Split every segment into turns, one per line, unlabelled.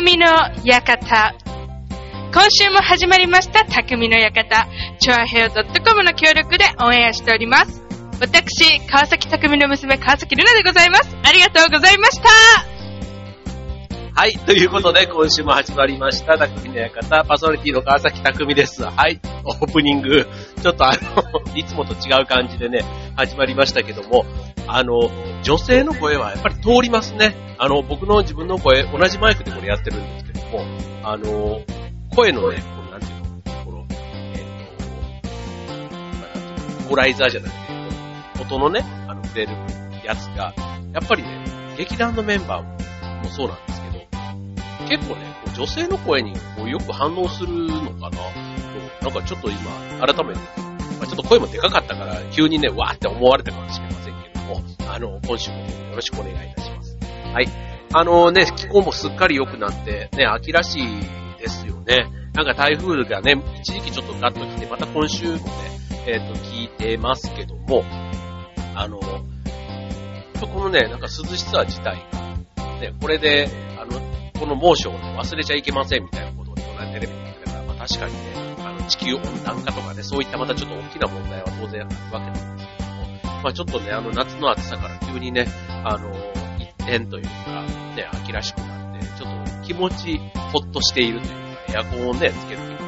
匠の館。今週も始まりました、匠の館。チョアヘオ .com の協力でオンエアしております。私、川崎匠の娘、川崎ルナでございます。ありがとうございました。
はい。ということで、今週も始まりました、匠の館、パーソナリティの川崎匠です。はい。オープニング、ちょっとあの、いつもと違う感じでね、始まりましたけども、あの、女性の声はやっぱり通りますね。あの、僕の自分の声、同じマイクでこれやってるんですけども、あの、声のね、このなんていうの、この、えっ、と、なんていうのイコライザーじゃなくて、音のね、あの、触れるやつが、やっぱりね、劇団のメンバーもそうなんですけど、結構ね、こう女性の声にこうよく反応するのかな。そうなんかちょっと今、改めて、まあ、ちょっと声もでかかったから、急にね、わーって思われたかもしれませんけど、の、今週もよろしくお願いいたします。はい。あのね、気候もすっかり良くなって、ね、秋らしいですよね。なんか台風がね、一時期ちょっとガッと来て、また今週もね、えっ、と、聞いてますけども、あの、そこのね、なんか涼しさ自体が、ね、これで、あの、この猛暑を、ね、忘れちゃいけませんみたいなことをね、この間テレビで言ってたから、まあ確かにね、あの、地球温暖化とかね、そういったまたちょっと大きな問題は当然あるわけです、まあちょっとね、あの、夏の暑さから急にね、あの、一転というか、ね、秋らしくなって、ちょっと気持ちほっとしているというか、エアコンをね、つける日が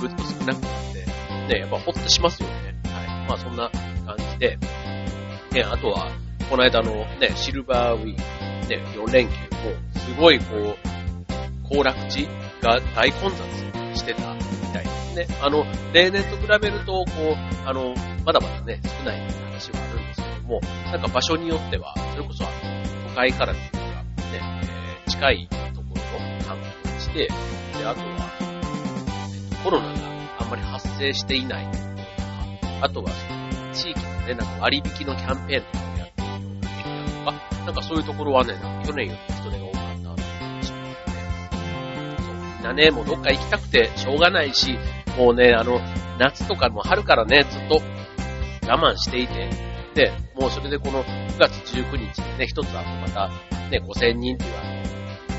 ぐっと少なくなって、ね、やっぱほっとしますよね。はい。まあそんな感じで、ね、あとは、この間のね、シルバーウィーク、ね、4連休も、すごいこう、行楽地が大混雑してたみたいですね。あの、例年と比べると、こう、あの、まだまだね、少ない話はあるんですけども、なんか場所によっては、それこそあの、都会からというか、ね、えー近いところの観光地で、で、あとは、えっとコロナがあんまり発生していないとか、あとはその、地域のね、なんか割引のキャンペーンとかをやっているようなエリアとか、なんかそういうところはね、なんか去年より人手が多かったと思ってしまって、そう、みんなね、もうどっか行きたくてしょうがないし、もうね、あの、夏とかも春からね、ずっと我慢していて、で、もうそれでこの9月19日にね、一つあとまた、ね、5000人っていう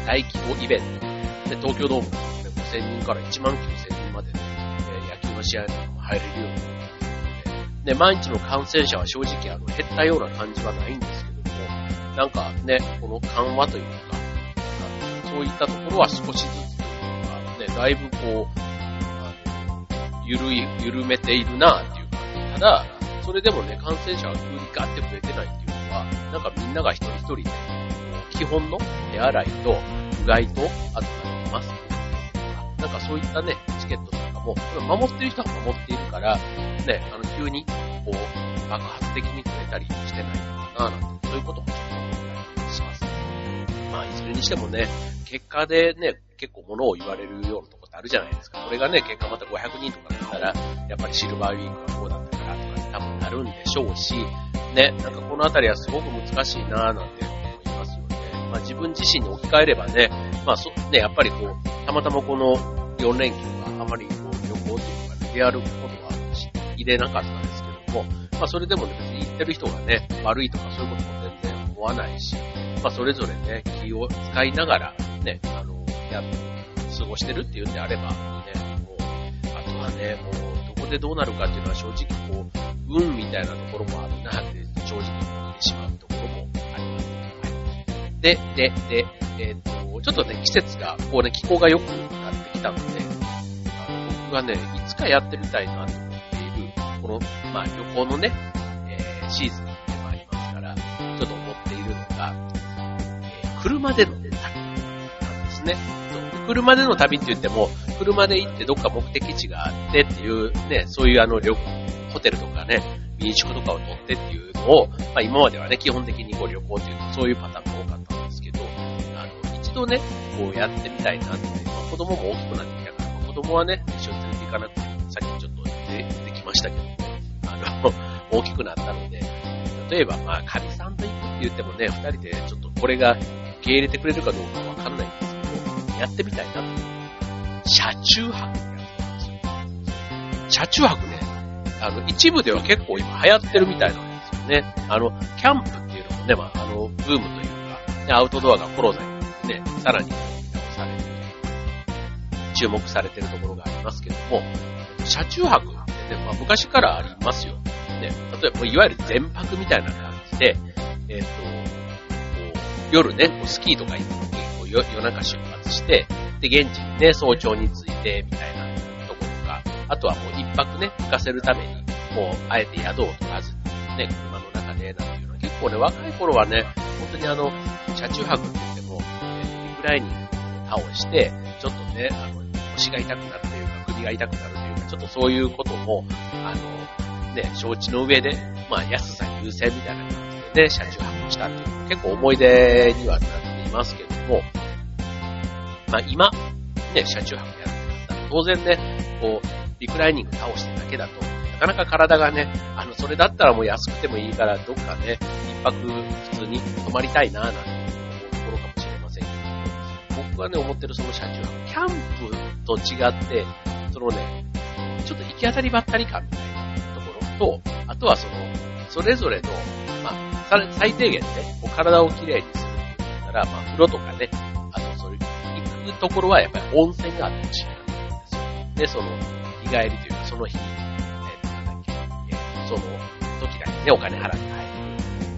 大規模イベント、で、東京ドームで、ね、5000人から1万9000人までね、野球の試合なんかも入れるようになってで、で、毎日の感染者は正直あの減ったような感じはないんですけども、なんかね、この緩和というか、あのそういったところは少しずつというか、ね、だいぶこう、あの、ゆるい、緩めているなっていう感じ。ただ、それでもね、感染者が急にガッて増えてないっていうのは、なんかみんなが一人一人ね、基本の手洗いと、うがいと、あとなんかマスクとか、なんかそういったね、チケットとかも、守ってる人は守っているから、ね、あの、急に、こう、爆発的に増えたりしてないのかな、なんて、そういうこともちょっと思ったりします。まあ、いずれにしてもね、結果でね、結構物を言われるようなとこってあるじゃないですか。これがね、結果また500人とかだったら、やっぱりシルバーウィークはこうだった、るんでしょうし、ね、なんかこのあたりはすごく難しいなぁなんて思いますよね。まあ自分自身に置き換えればね、まあそ、ね、やっぱりこう、たまたまこの4連休があまりこう旅行というか、ね、出歩くことはし入れなかったんですけども、まあそれでもね、別に行ってる人がね、悪いとかそういうことも全然思わないし、まあそれぞれね、気を使いながら、ね、あの、やっ過ごしてるっていうんであれば、ね、もう、あとはね、もう、こでどうなるかっていうのは正直こう、運みたいなところもあるなって、正直思ってしまうところもあります。はい、で、で、で、えっ、と、ちょっとね、季節が、こうね、気候が良くなってきたので、あの僕がね、いつかやってみたいなと思っている、この、まあ、旅行のね、えーシーズンでもありますから、ちょっと思っているのが、えー車での旅なんですね。車での旅って言っても、車で行ってどっか目的地があってっていうね、そういうあの旅ホテルとかね、民宿とかを取ってっていうのを、まあ今まではね、基本的にこう旅行っていうとそういうパターンが多かったんですけど、あの、一度ね、こうやってみたいなって、まあ、子供も大きくなってきたから、まあ子供はね、一緒に連れて行かなくて、さっきちょっと出てきましたけど、あの、大きくなったので、例えばまあ、神さんと行くって言ってもね、二人でちょっとこれが受け入れてくれるかどうかわかんないんですけど、やってみたいなって。車中泊ってやつなんですよ。車中泊ね、あの、一部では結構今流行ってるみたいなんですよね。あの、キャンプっていうのもね、まあ、あの、ブームというか、ね、アウトドアがコロナになってね、さらに直されて注目されてるところがありますけども、車中泊ってね、まあ、昔からありますよ。ね、例えば、いわゆる全泊みたいな感じで、えっ、と、こう夜ね、スキーとか行くとき、夜中出発して、で、現地にね、早朝に着いて、みたいなところとか、あとはもう一泊ね、浮かせるために、もう、あえて宿を取らずに、ね、車の中で、なんていうのは、結構ね、若い頃はね、本当にあの、車中泊って言っても、えリクライニングを倒して、ちょっとね、あの、腰が痛くなるというか、首が痛くなるというか、ちょっとそういうことも、あの、ね、承知の上で、まあ、安さ優先みたいな感じでね、車中泊をしたっていう、結構思い出にはなっていますけども、まあ、今、ね、車中泊やるってなったら、当然ね、こう、リクライニング倒してだけだと、なかなか体がね、あの、それだったらもう安くてもいいから、どっかね、一泊普通に泊まりたいな、なんて思うところかもしれませんけど、僕がね、思ってるその車中泊、キャンプと違って、そのね、ちょっと行き当たりばったり感みたいなところと、あとはその、それぞれの、まあ、最低限ね、こう体をきれいにするって言ったら、まあ、風呂とかね、行くところはやっぱり温泉があってほしいなと思うんですよ。で、その、日帰りというか、その日に、えなんだっけ、えその時だけね、お金払って入る。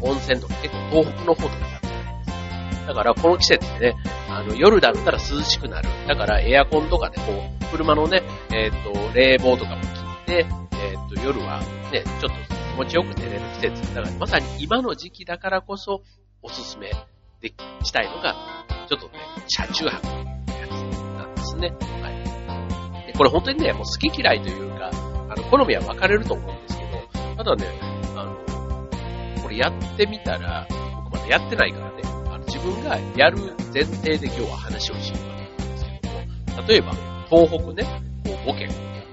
温泉とか結構東北の方とかだったじゃないですか。だからこの季節でね、あの夜だったら涼しくなる。だからエアコンとかでこう、車のね、えっ、ー、と、冷房とかも切って、えっ、ー、と、夜はね、ちょっと気持ちよく寝れる季節。だからまさに今の時期だからこそおすすめでしたいのが、ちょっとね、車中泊ですね。はい。で、これ本当にね、もう好き嫌いというか、あの、好みは分かれると思うんですけど、ただね、あの、これやってみたら、僕まだやってないからね、あの、自分がやる前提で今日は話をしようかと思うんですけども、例えば、東北ね、こう5軒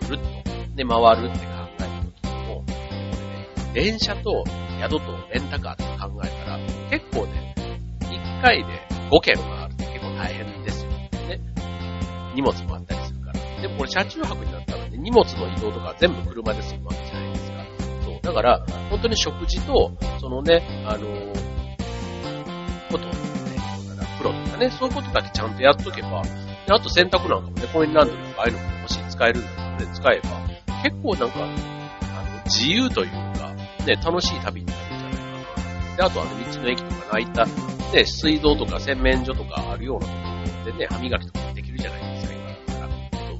ぐるっと、で、回るって考えた時にも、これね、電車と宿とレンタカーって考えたら、結構ね、1回で5軒回るって結構大変ですよね。荷物もあったりするから。でもこれ車中泊になったらね、荷物の移動とか全部車で済むわけじゃないですか。そう。だから、本当に食事と、そのね、あのー、こと、ね、風呂とかね、そういうことだけちゃんとやっとけば、で、あと洗濯なんかもね、コインランドリーとかああいうのももし使えるんだったらね、使えば、結構なんか、あの、自由というか、ね、楽しい旅になるんじゃないかな。で、あとあの、道の駅とか、ああいった、ね、水道とか洗面所とかあるようなところでね、歯磨きとかできるじゃないですか、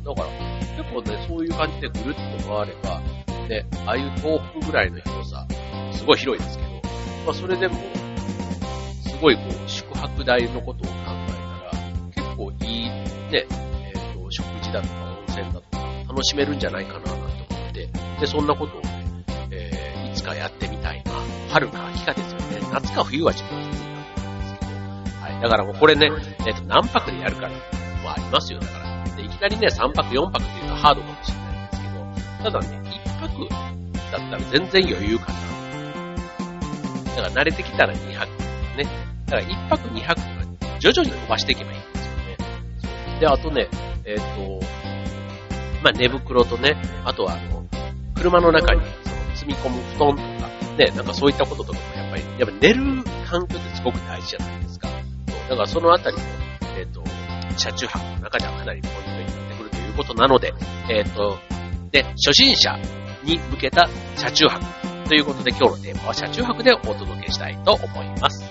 だから、結構ね、そういう感じでぐるっと回れば、ね、ああいう東北ぐらいの広さ、すごい広いですけど、まあそれでも、すごいこう、宿泊代のことを考えたら、結構いい、ね、えっ、ー、と、食事だとか温泉だとか、楽しめるんじゃないかな、なんて思って、で、そんなことをね、えー、いつかやってみたいな。春か秋かですよね。夏か冬はちょっときついなと思うんですけど。はい。だからもうこれね、えっ、ー、と、何泊でやるかもありますよ。だから。なりね、3泊4泊っていうとハードかもしれないんですけど、ただね、1泊だったら全然余裕かな。だから慣れてきたら2泊ね。だから1泊2泊とか徐々に伸ばしていけばいいんですよね。で、あとね、えっ、ー、と、まあ、寝袋とね、あとはあの、車の中にその積み込む布団とか、ね、なんかそういったこととかもやっぱり、やっぱ寝る環境ってすごく大事じゃないですか。だからそのあたりも、車中泊の中ではかなりポイントになってくるということなので、えっ、ー、と、で、初心者に向けた車中泊ということで今日のテーマは車中泊でお届けしたいと思います。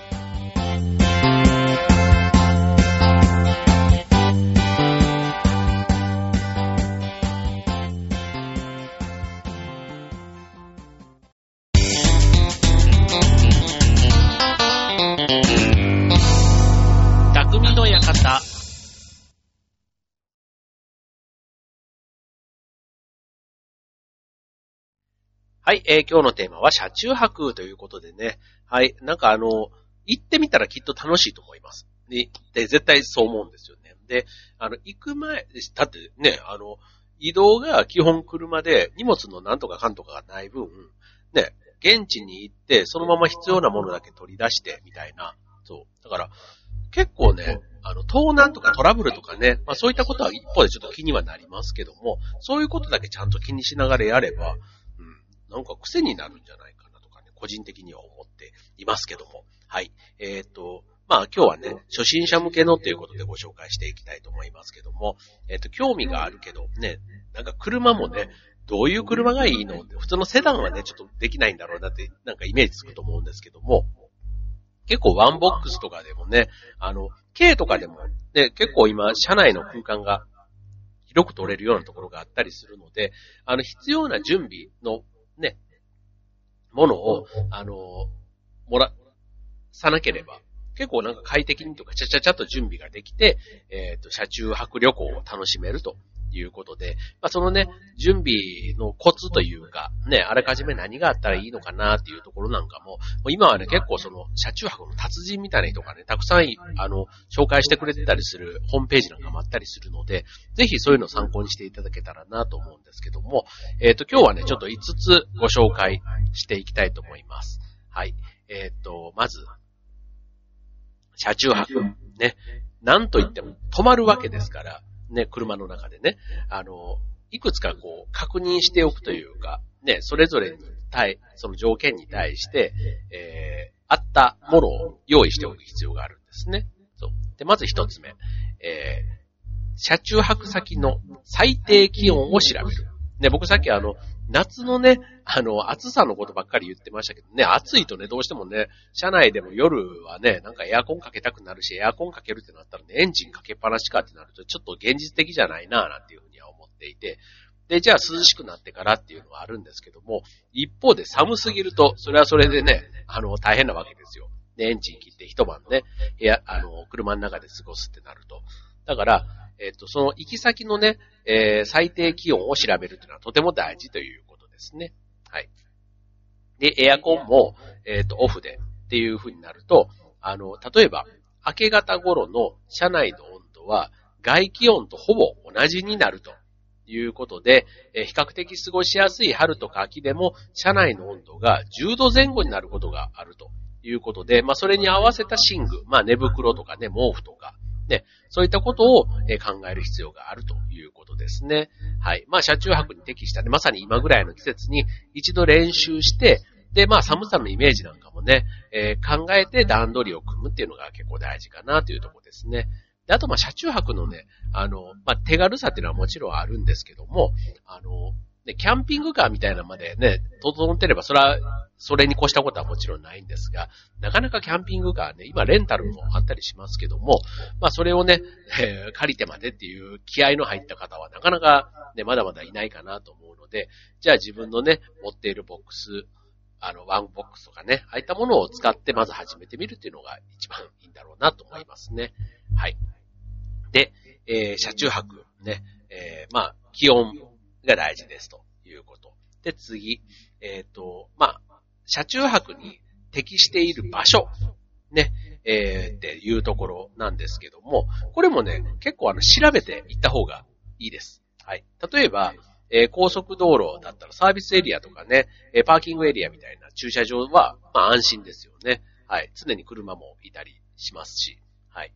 はい、えー、今日のテーマは車中泊ということでね。はい、なんかあの、行ってみたらきっと楽しいと思います。で、で絶対そう思うんですよね。で、あの、行く前、だってね、あの、移動が基本車で荷物のなんとかかんとかがない分、ね、現地に行って、そのまま必要なものだけ取り出して、みたいな。そう。だから、結構ね、あの、盗難とかトラブルとかね、まあそういったことは一方でちょっと気にはなりますけども、そういうことだけちゃんと気にしながらやれば、なんか癖になるんじゃないかなとかね、個人的には思っていますけども。はい。えっ、ー、と、まあ今日はね、初心者向けのということでご紹介していきたいと思いますけども、えっ、と、興味があるけど、ね、なんか車もね、どういう車がいいの？って、普通のセダンはね、ちょっとできないんだろうなって、なんかイメージつくと思うんですけども、結構ワンボックスとかでもね、あの、K とかでも、ね、結構今、車内の空間が広く取れるようなところがあったりするので、あの、必要な準備のね、ものを、あの、もら、さなければ、結構なんか快適にとか、ちゃちゃちゃっと準備ができて、えっ、ー、と、車中泊旅行を楽しめるということで、まあ、そのね、準備のコツというか、ね、あらかじめ何があったらいいのかなっていうところなんかも、もう今はね、結構その、車中泊の達人みたいな人がね、たくさん、あの、紹介してくれてたりするホームページなんかもあったりするので、ぜひそういうのを参考にしていただけたらなと思うんですけども、えっ、ー、と、今日はね、ちょっと5つご紹介していきたいと思います。はい。えっ、ー、と、まず、車中泊。ね。なんといっても泊まるわけですから、ね、車の中でね、あの、いくつかこう、確認しておくというか、ね、それぞれに対、その条件に対して、えー、あったものを用意しておく必要があるんですね。そう。で、まず一つ目、えー、車中泊先の最低気温を調べる。ね、僕さっきあの、夏のね、あの、暑さのことばっかり言ってましたけどね、暑いとね、どうしてもね、車内でも夜はね、なんかエアコンかけたくなるし、エアコンかけるってなったらね、エンジンかけっぱなしかってなると、ちょっと現実的じゃないなぁなんていうふうには思っていて、で、じゃあ涼しくなってからっていうのはあるんですけども、一方で寒すぎると、それはそれでね、あの、大変なわけですよ。で、エンジン切って一晩ね、部屋、あの、車の中で過ごすってなると。だから、えっ、と、その行き先のね、えー、最低気温を調べるというのはとても大事ということですね。はい。で、エアコンも、えっ、と、オフでっていう風になると、あの、例えば、明け方頃の車内の温度は外気温とほぼ同じになるということで、え比較的過ごしやすい春とか秋でも車内の温度が10度前後になることがあるということで、まあそれに合わせた寝具、まあ寝袋とかね、毛布とか、ね、そういったことをえ考える必要があるということですね。はい。まあ、車中泊に適したね、まさに今ぐらいの季節に一度練習して、で、まあ、寒さのイメージなんかもね、えー、考えて段取りを組むっていうのが結構大事かなというところですね。で、あと、まあ、車中泊のね、あの、まあ、手軽さっていうのはもちろんあるんですけども、あの、で、キャンピングカーみたいなまでね、整ってれば、それは、それに越したことはもちろんないんですが、なかなかキャンピングカーね、今レンタルもあったりしますけども、まあそれをね、えー、借りてまでっていう気合の入った方はなかなかね、まだまだいないかなと思うので、じゃあ自分のね、持っているボックス、あの、ワンボックスとかね、ああいったものを使ってまず始めてみるっていうのが一番いいんだろうなと思いますね。はい。で、えー、車中泊、ね、えー、まあ、気温が大事ですということ。で、次、えっ、ー、と、まあ、車中泊に適している場所、ね、えー、っていうところなんですけども、これもね、結構あの、調べていった方がいいです。はい。例えば、えー、高速道路だったらサービスエリアとかね、え、パーキングエリアみたいな駐車場は、まあ安心ですよね。はい。常に車もいたりしますし、はい。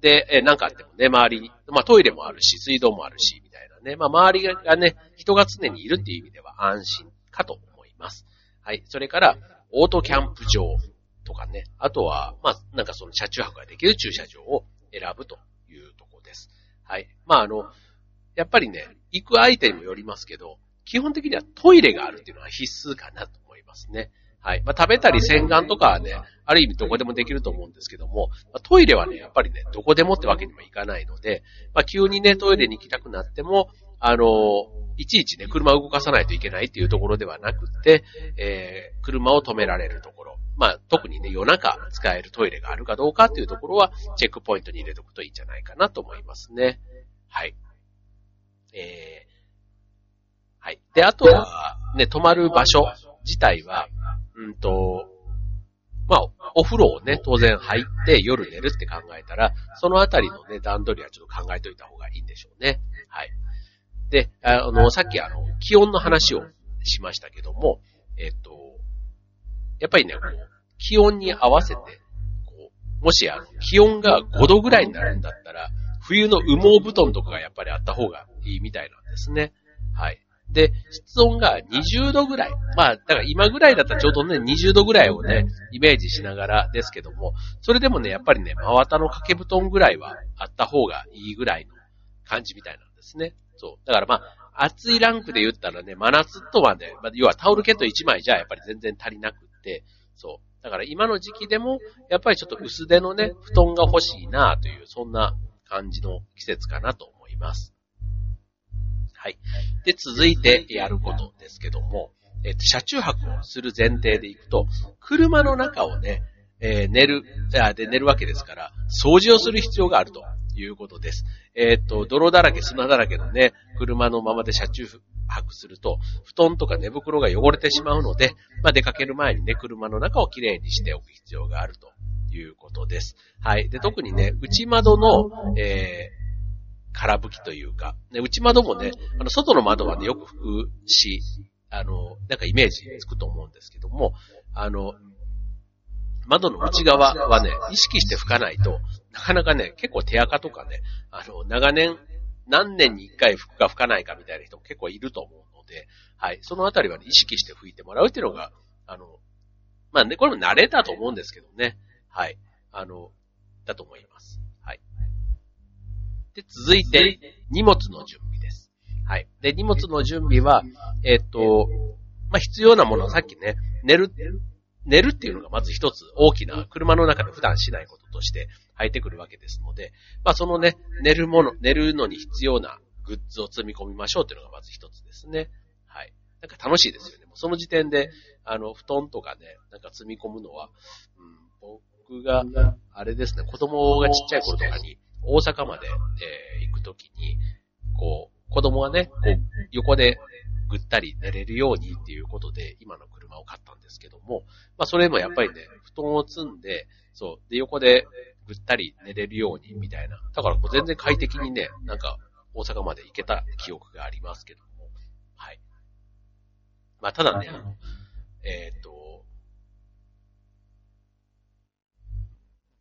で、えー、なんかあってもね、周りに、まあトイレもあるし、水道もあるし、みたいなね。まあ周りがね、人が常にいるっていう意味では安心かと思います。はい。それから、オートキャンプ場とかね。あとは、まあ、なんかその車中泊ができる駐車場を選ぶというところです。はい。まあ、あの、やっぱりね、行く相手にもよりますけど、基本的にはトイレがあるっていうのは必須かなと思いますね。はい。まあ、食べたり洗顔とかはね、ある意味どこでもできると思うんですけども、まあ、トイレはね、やっぱりね、どこでもってわけにもいかないので、まあ、急にね、トイレに行きたくなっても、あの、いちいちね、車を動かさないといけないっていうところではなくて、えー、車を止められるところ。まあ、特にね、夜中使えるトイレがあるかどうかっていうところは、チェックポイントに入れておくといいんじゃないかなと思いますね。はい。えー、はい。で、あとは、ね、泊まる場所自体は、うんと、まあ、お風呂をね、当然入って夜寝るって考えたら、そのあたりのね、段取りはちょっと考えといた方がいいんでしょうね。はい。で、あの、さっきあの、気温の話をしましたけども、えっと、やっぱりね、こう、気温に合わせて、こう、もしあの、気温が5度ぐらいになるんだったら、冬の羽毛布団とかがやっぱりあった方がいいみたいなんですね。はい。で、室温が20度ぐらい。まあ、だから今ぐらいだったらちょうどね、20度ぐらいをね、イメージしながらですけども、それでもね、やっぱりね、真綿の掛け布団ぐらいはあった方がいいぐらいの感じみたいなんですね。そう。だからまあ、暑いランクで言ったらね、真夏とはね、まあ、要はタオルケット1枚じゃやっぱり全然足りなくって、そう。だから今の時期でも、やっぱりちょっと薄手のね、布団が欲しいなという、そんな感じの季節かなと思います。はい。で、続いてやることですけども、えっと、車中泊をする前提でいくと、車の中をね、えー、寝る、で寝るわけですから、掃除をする必要があるということです。えっ、と、泥だらけ、砂だらけのね、車のままで車中泊すると、布団とか寝袋が汚れてしまうので、まあ、出かける前にね、車の中をきれいにしておく必要があるということです。はい。で、特にね、内窓の、えー、空吹きというか、ね、内窓もね、あの、外の窓はね、よく吹くし、あの、なんかイメージつくと思うんですけども、あの、窓の内側はね、意識して吹かないと、なかなかね、結構手垢とかね、あの、長年、何年に一回吹くか吹かないかみたいな人も結構いると思うので、はい。そのあたりは、ね、意識して吹いてもらうっていうのが、あの、まあね、これも慣れたと思うんですけどね。はい。あの、だと思います。で、続いて、荷物の準備です。はい。で、荷物の準備は、えっ、と、まあ、必要なもの、さっきね、寝る、寝るっていうのがまず一つ大きな車の中で普段しないこととして入ってくるわけですので、まあそのね、寝るもの、寝るのに必要なグッズを積み込みましょうっていうのがまず一つですね。はい。なんか楽しいですよね。その時点で、あの、布団とかね、なんか積み込むのは、うん、僕が、あれですね、子供がちっちゃい頃とかに、大阪まで、えー、行くときに、こう、子供がね、こう、横でぐったり寝れるようにっていうことで、今の車を買ったんですけども、まあそれもやっぱりね、布団を積んで、そう、で、横でぐったり寝れるようにみたいな。だからこう全然快適にね、なんか大阪まで行けた記憶がありますけども、はい。まあただね、あの、えっ、ー、と、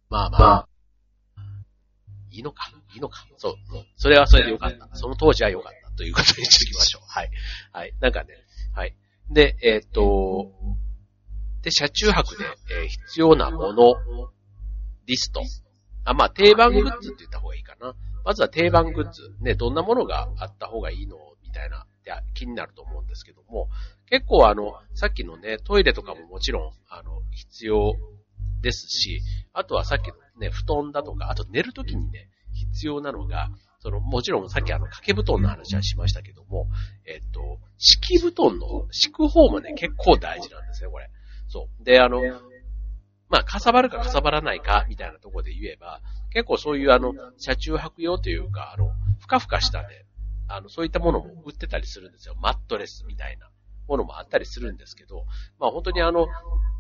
まあ。まあ、いいのか、いいのか。そう、それはそれでよかった。その当時はよかった。ということにしておきましょう。はい。はい。なんかね、はい。で、えっ、ー、と、で、車中泊で、えー、必要なもの、リスト。あ、まあ、定番グッズって言った方がいいかな。まずは定番グッズ。ね、どんなものがあった方がいいのみたいな、気になると思うんですけども、結構あの、さっきのね、トイレとかももちろん、あの、必要ですし、あとはさっきのね、布団だとか、あと寝るときにね、必要なのが、その、もちろんさっきあの掛け布団の話はしましたけども、えっと、敷布団の敷く方もね、結構大事なんですよ、これ。そう。で、あの、まあ、かさばるかかさばらないか、みたいなところで言えば、結構そういうあの、車中泊用というか、あの、ふかふかしたね、あの、そういったものも売ってたりするんですよ。マットレスみたいなものもあったりするんですけど、まあ本当にあの、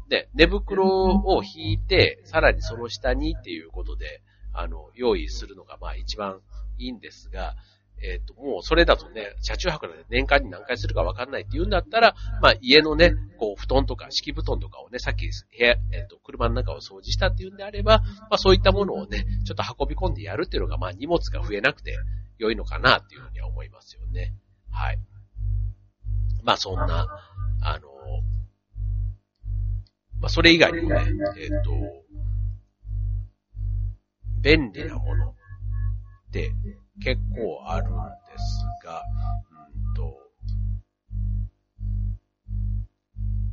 ね、寝袋を引いて、さらにその下にっていうことで、あの、用意するのが、まあ一番いいんですが、えっ、ー、と、もうそれだとね、車中泊で年間に何回するかわかんないって言うんだったら、まあ家のね、こう布団とか敷布団とかをね、さっき部屋、えっ、ー、と、車の中を掃除したっていうんであれば、まあそういったものをね、ちょっと運び込んでやるっていうのが、まあ荷物が増えなくて良いのかなっていうふうには思いますよね。はい。まあそんな、あの、まあそれ以外にもね、えっ、ー、と、便利なものって結構あるんですが、うんと、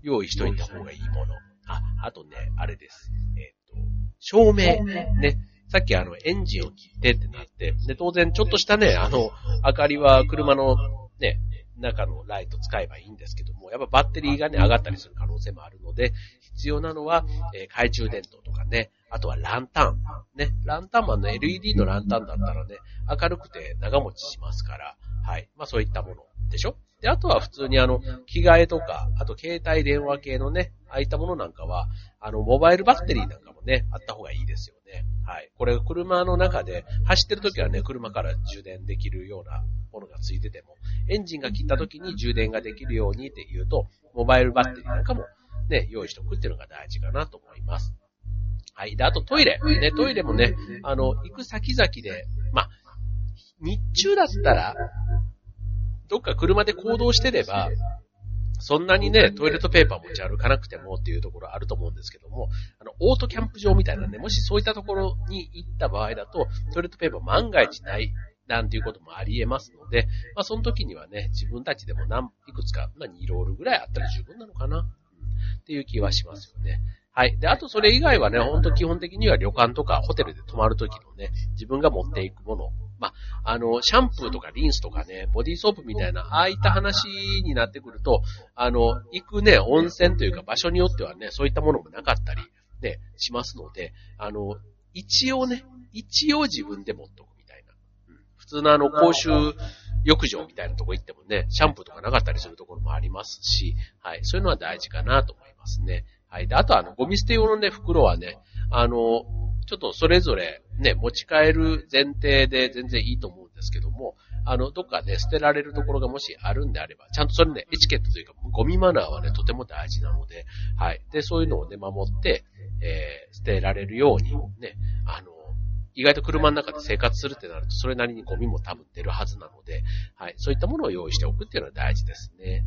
用意しといた方がいいもの。あ、あとね、あれです。えっ、ー、と、照明。ね。さっきあの、エンジンを切ってってなって、で、当然ちょっとしたね、あの、明かりは車のね、中のライト使えばいいんですけども、やっぱバッテリーがね、上がったりする可能性もあるので、必要なのは、えー、懐中電灯とかね、あとはランタン。ね、ランタンマンの LED のランタンだったらね、明るくて長持ちしますから、はい。まあそういったものでしょで、あとは普通にあの、着替えとか、あと携帯電話系のね、ああいったものなんかは、あの、モバイルバッテリーなんかもね、あった方がいいですよね。はい。これ、車の中で、走ってる時はね、車から充電できるようなものがついてても、エンジンが切った時に充電ができるようにっていうと、モバイルバッテリーなんかもね、用意しておくっていうのが大事かなと思います。はい。で、あとトイレ。ね、トイレもね、あの、行く先々で、まあ、日中だったら、どっか車で行動してれば、そんなにね、トイレットペーパー持ち歩かなくてもっていうところあると思うんですけども、あの、オートキャンプ場みたいなね、もしそういったところに行った場合だと、トイレットペーパー万が一ないなんていうこともあり得ますので、まあその時にはね、自分たちでも何、いくつか、まあ2ロールぐらいあったら十分なのかな、うん、っていう気はしますよね。はい。で、あとそれ以外はね、ほんと基本的には旅館とかホテルで泊まるときのね、自分が持っていくもの。まあ、あの、シャンプーとかリンスとかね、ボディーソープみたいな、ああいった話になってくると、あの、行くね、温泉というか場所によってはね、そういったものもなかったり、ね、しますので、あの、一応ね、一応自分で持っとくみたいな。うん、普通のあの、公衆浴場みたいなとこ行ってもね、シャンプーとかなかったりするところもありますし、はい、そういうのは大事かなと思いますね。はい。で、あとあの、ゴミ捨て用のね、袋はね、あの、ちょっとそれぞれね、持ち帰る前提で全然いいと思うんですけども、あの、どっかね、捨てられるところがもしあるんであれば、ちゃんとそれね、エチケットというか、ゴミマナーはね、とても大事なので、はい。で、そういうのをね、守って、えー、捨てられるように、ね、あの、意外と車の中で生活するってなると、それなりにゴミも多分出るはずなので、はい。そういったものを用意しておくっていうのは大事ですね。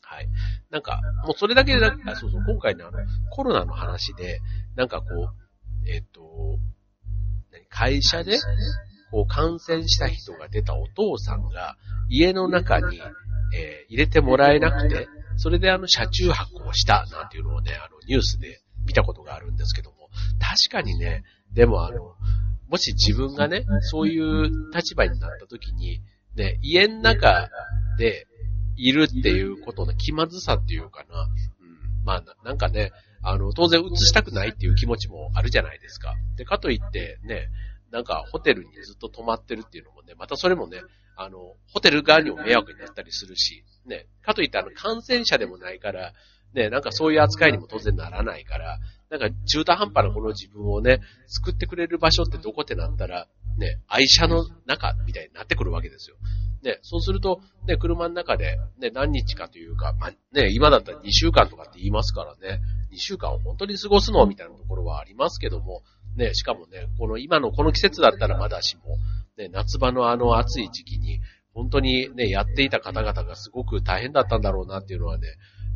はい。なんか、もうそれだけでなく、そうそう、今回のあの、コロナの話で、なんかこう、えっ、と、会社で、こう感染した人が出たお父さんが家の中に、えー、入れてもらえなくて、それであの車中泊をしたなんていうのをね、あのニュースで見たことがあるんですけども、確かにね、でもあの、もし自分がね、そういう立場になった時に、ね、家の中でいるっていうことの気まずさっていうかな。うん、まあ、なんかね、あの、当然映したくないっていう気持ちもあるじゃないですか。で、かといってね、なんかホテルにずっと泊まってるっていうのもね、またそれもね、あの、ホテル側にも迷惑になったりするし、ね、かといってあの、感染者でもないから、ね、なんかそういう扱いにも当然ならないから、なんか中途半端なこの自分をね、救ってくれる場所ってどこってなったら、ね、愛車の中みたいになってくるわけですよ。ね、そうすると、ね、車の中で、ね、何日かというか、まあ、ね、今だったら2週間とかって言いますからね、2週間を本当に過ごすの？みたいなところはありますけども、ね、しかもね、この今のこの季節だったらまだしも、ね、夏場のあの暑い時期に、本当にね、やっていた方々がすごく大変だったんだろうなっていうのはね、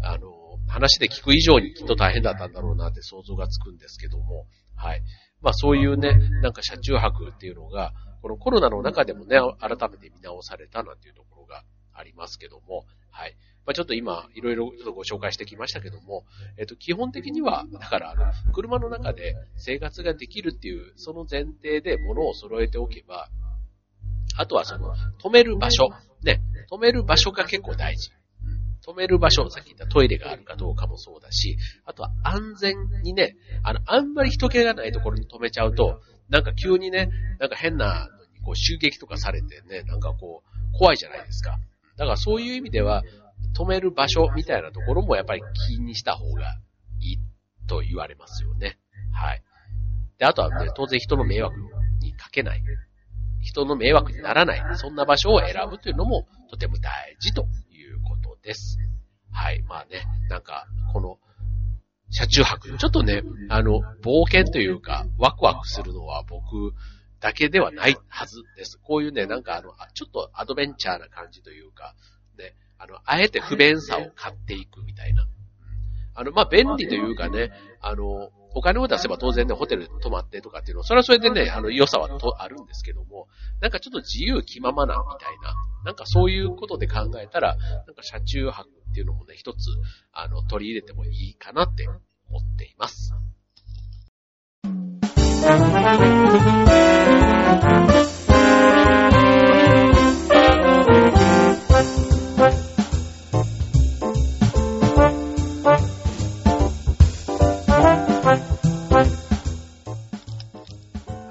あの、話で聞く以上にきっと大変だったんだろうなって想像がつくんですけども、はい。まあそういうね、なんか車中泊っていうのが、このコロナの中でもね、改めて見直されたなんていうところがありますけども、はい。まあ、ちょっと今、いろいろちょっとご紹介してきましたけども、えっと、基本的には、だから、あの、車の中で生活ができるっていう、その前提で物を揃えておけば、あとはその、止める場所、ね、止める場所が結構大事。止める場所、さっき言ったトイレがあるかどうかもそうだし、あとは安全にね、あの、あんまり人気がないところに止めちゃうと、なんか急にね、なんか変なのにこう襲撃とかされてね、なんかこう、怖いじゃないですか。だからそういう意味では、止める場所みたいなところもやっぱり気にした方がいいと言われますよね。はい。で、あとはね、当然人の迷惑にかけない。人の迷惑にならない。そんな場所を選ぶというのもとても大事ということです。はい。まあね、なんか、この、車中泊。ちょっとね、あの、冒険というか、ワクワクするのは僕だけではないはずです。こういうね、なんかあの、ちょっとアドベンチャーな感じというか、ね、あの、あえて不便さを買っていくみたいな。あの、まあ、便利というかね、あの、お金を出せば当然ね、ホテルで泊まってとかっていうのは、それはそれでね、あの、良さはとあるんですけども、なんかちょっと自由気ままなみたいな、なんかそういうことで考えたら、なんか車中泊っていうのもね、一つ、あの、取り入れてもいいかなって思っています。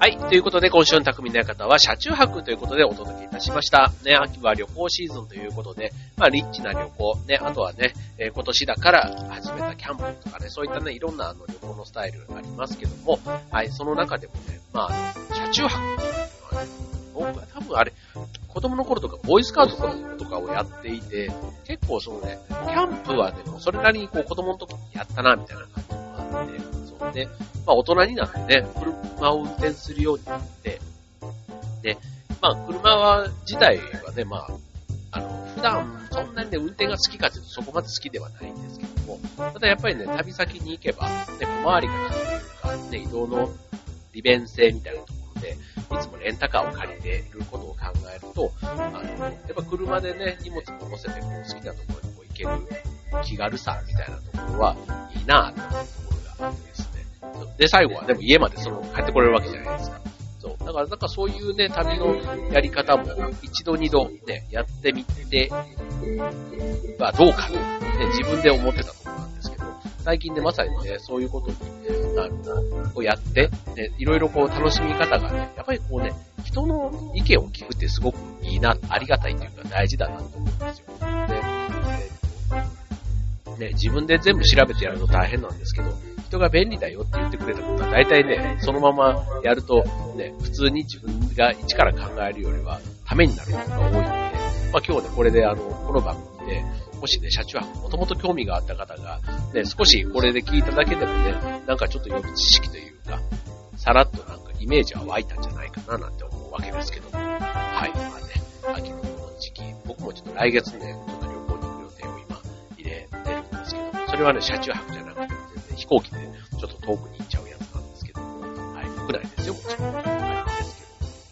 はいということで、今週の匠の館は車中泊ということでお届けいたしました。ね、秋は旅行シーズンということで、まあ、リッチな旅行、ね、あとはね、えー、今年だから始めたキャンプとかね、そういったね、いろんなあの旅行のスタイルありますけども、はい、その中でもね、まあ、車中泊っていうのはね、僕は多分あれ、子供の頃とか、ボーイスカウトとかをやっていて、結構そのね、キャンプはね、それなりにこう子供の時にやったな、みたいな感じがあって、そうね、まあ大人になってね、車を運転するようになって、で、まあ車は、自体はね、まあ、あの、普段、そんなにね、運転が好きかっていうとそこまで好きではないんですけども、ただやっぱりね、旅先に行けば、ね、小回りが利くというか、ね、移動の利便性みたいなところで、いつもレンタカーを借りていることを考えると、あの、やっぱ車でね、荷物も乗せてこう好きなところにこう行ける気軽さみたいなところはいいなぁというところがあって。で最後はでも家までその帰ってこれるわけじゃないですか。そう。だから、なんかそういうね、旅のやり方も、一度二度ね、やってみて、まあどうかと、ね、自分で思ってたところなんですけど、最近ね、まさにね、そういうことに、あの、をやって、ね、いろいろこう楽しみ方がね、やっぱりこうね、人の意見を聞くってすごくいいな、ありがたいというか大事だなと思うんですよ。で、ね、自分で全部調べてやるの大変なんですけど、人が便利だよって言ってくれたことは大体ね、そのままやると、ね、普通に自分が一から考えるよりは、ためになることが多いので、まあ今日ね、これであの、この番組で、もしね、車中泊、もともと興味があった方が、ね、少しこれで聞いただけでもね、なんかちょっと予備知識というか、さらっとなんかイメージは湧いたんじゃないかななんて思うわけですけども。はい、まあね、秋のこの時期、僕もちょっと来月ね、ちょっと旅行に行く予定を今入れてるんですけど、それはね、車中泊じゃなくて、飛行機でちょっと遠くに行っちゃうやつなんですけども、はい、国内ですよ、もちろん。はい、です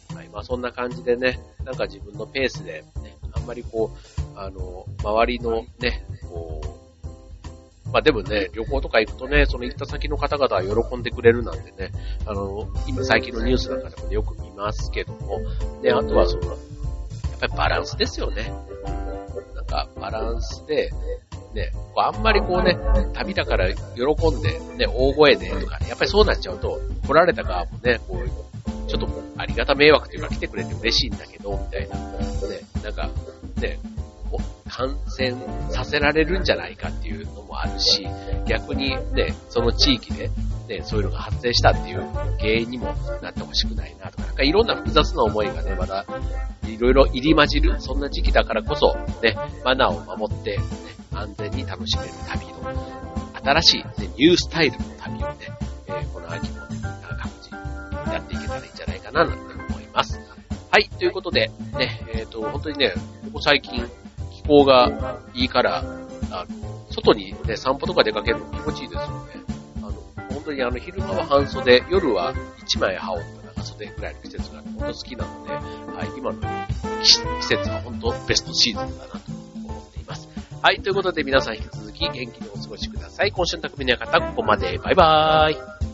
けど。はい、まあそんな感じでね、なんか自分のペースで、ね、あんまりこう、あの、周りのね、こう、まあでもね、旅行とか行くとね、その行った先の方々は喜んでくれるなんてね、あの、今最近のニュースなんかでも、ね、よく見ますけども、ね、あとはその、やっぱりバランスですよね。なんかバランスで、ね、あんまりこうね、旅だから喜んで、ね、大声でとかね、やっぱりそうなっちゃうと、来られた側もね、こう、ちょっとありがた迷惑というか来てくれて嬉しいんだけど、みたいな、ね、なんか、ね、感染させられるんじゃないかっていうのもあるし、逆にね、その地域で、ね、そういうのが発生したっていう原因にもなってほしくないなとか、なんかいろんな複雑な思いがね、まだいろいろ入り混じる、そんな時期だからこそ、ね、マナーを守って、ね、安全に楽しめる旅の、新しい、ね、ニュースタイルの旅をね、えー、この秋も、ね、各自やっていけたらいいんじゃないかな、なんて思います。はい、ということで、ね、えっ、ー、と、本当にね、ここ最近、気候がいいから、あの、外にね、散歩とか出かけるの気持ちいいですよね。あの、本当にあの、昼間は半袖、夜は一枚羽織った長袖ぐらいの季節が本当好きなので、はい、今の季節は本当ベストシーズンだなと。はい、ということで皆さん引き続き元気にお過ごしください。今週の匠の方、ここまで。バイバーイ。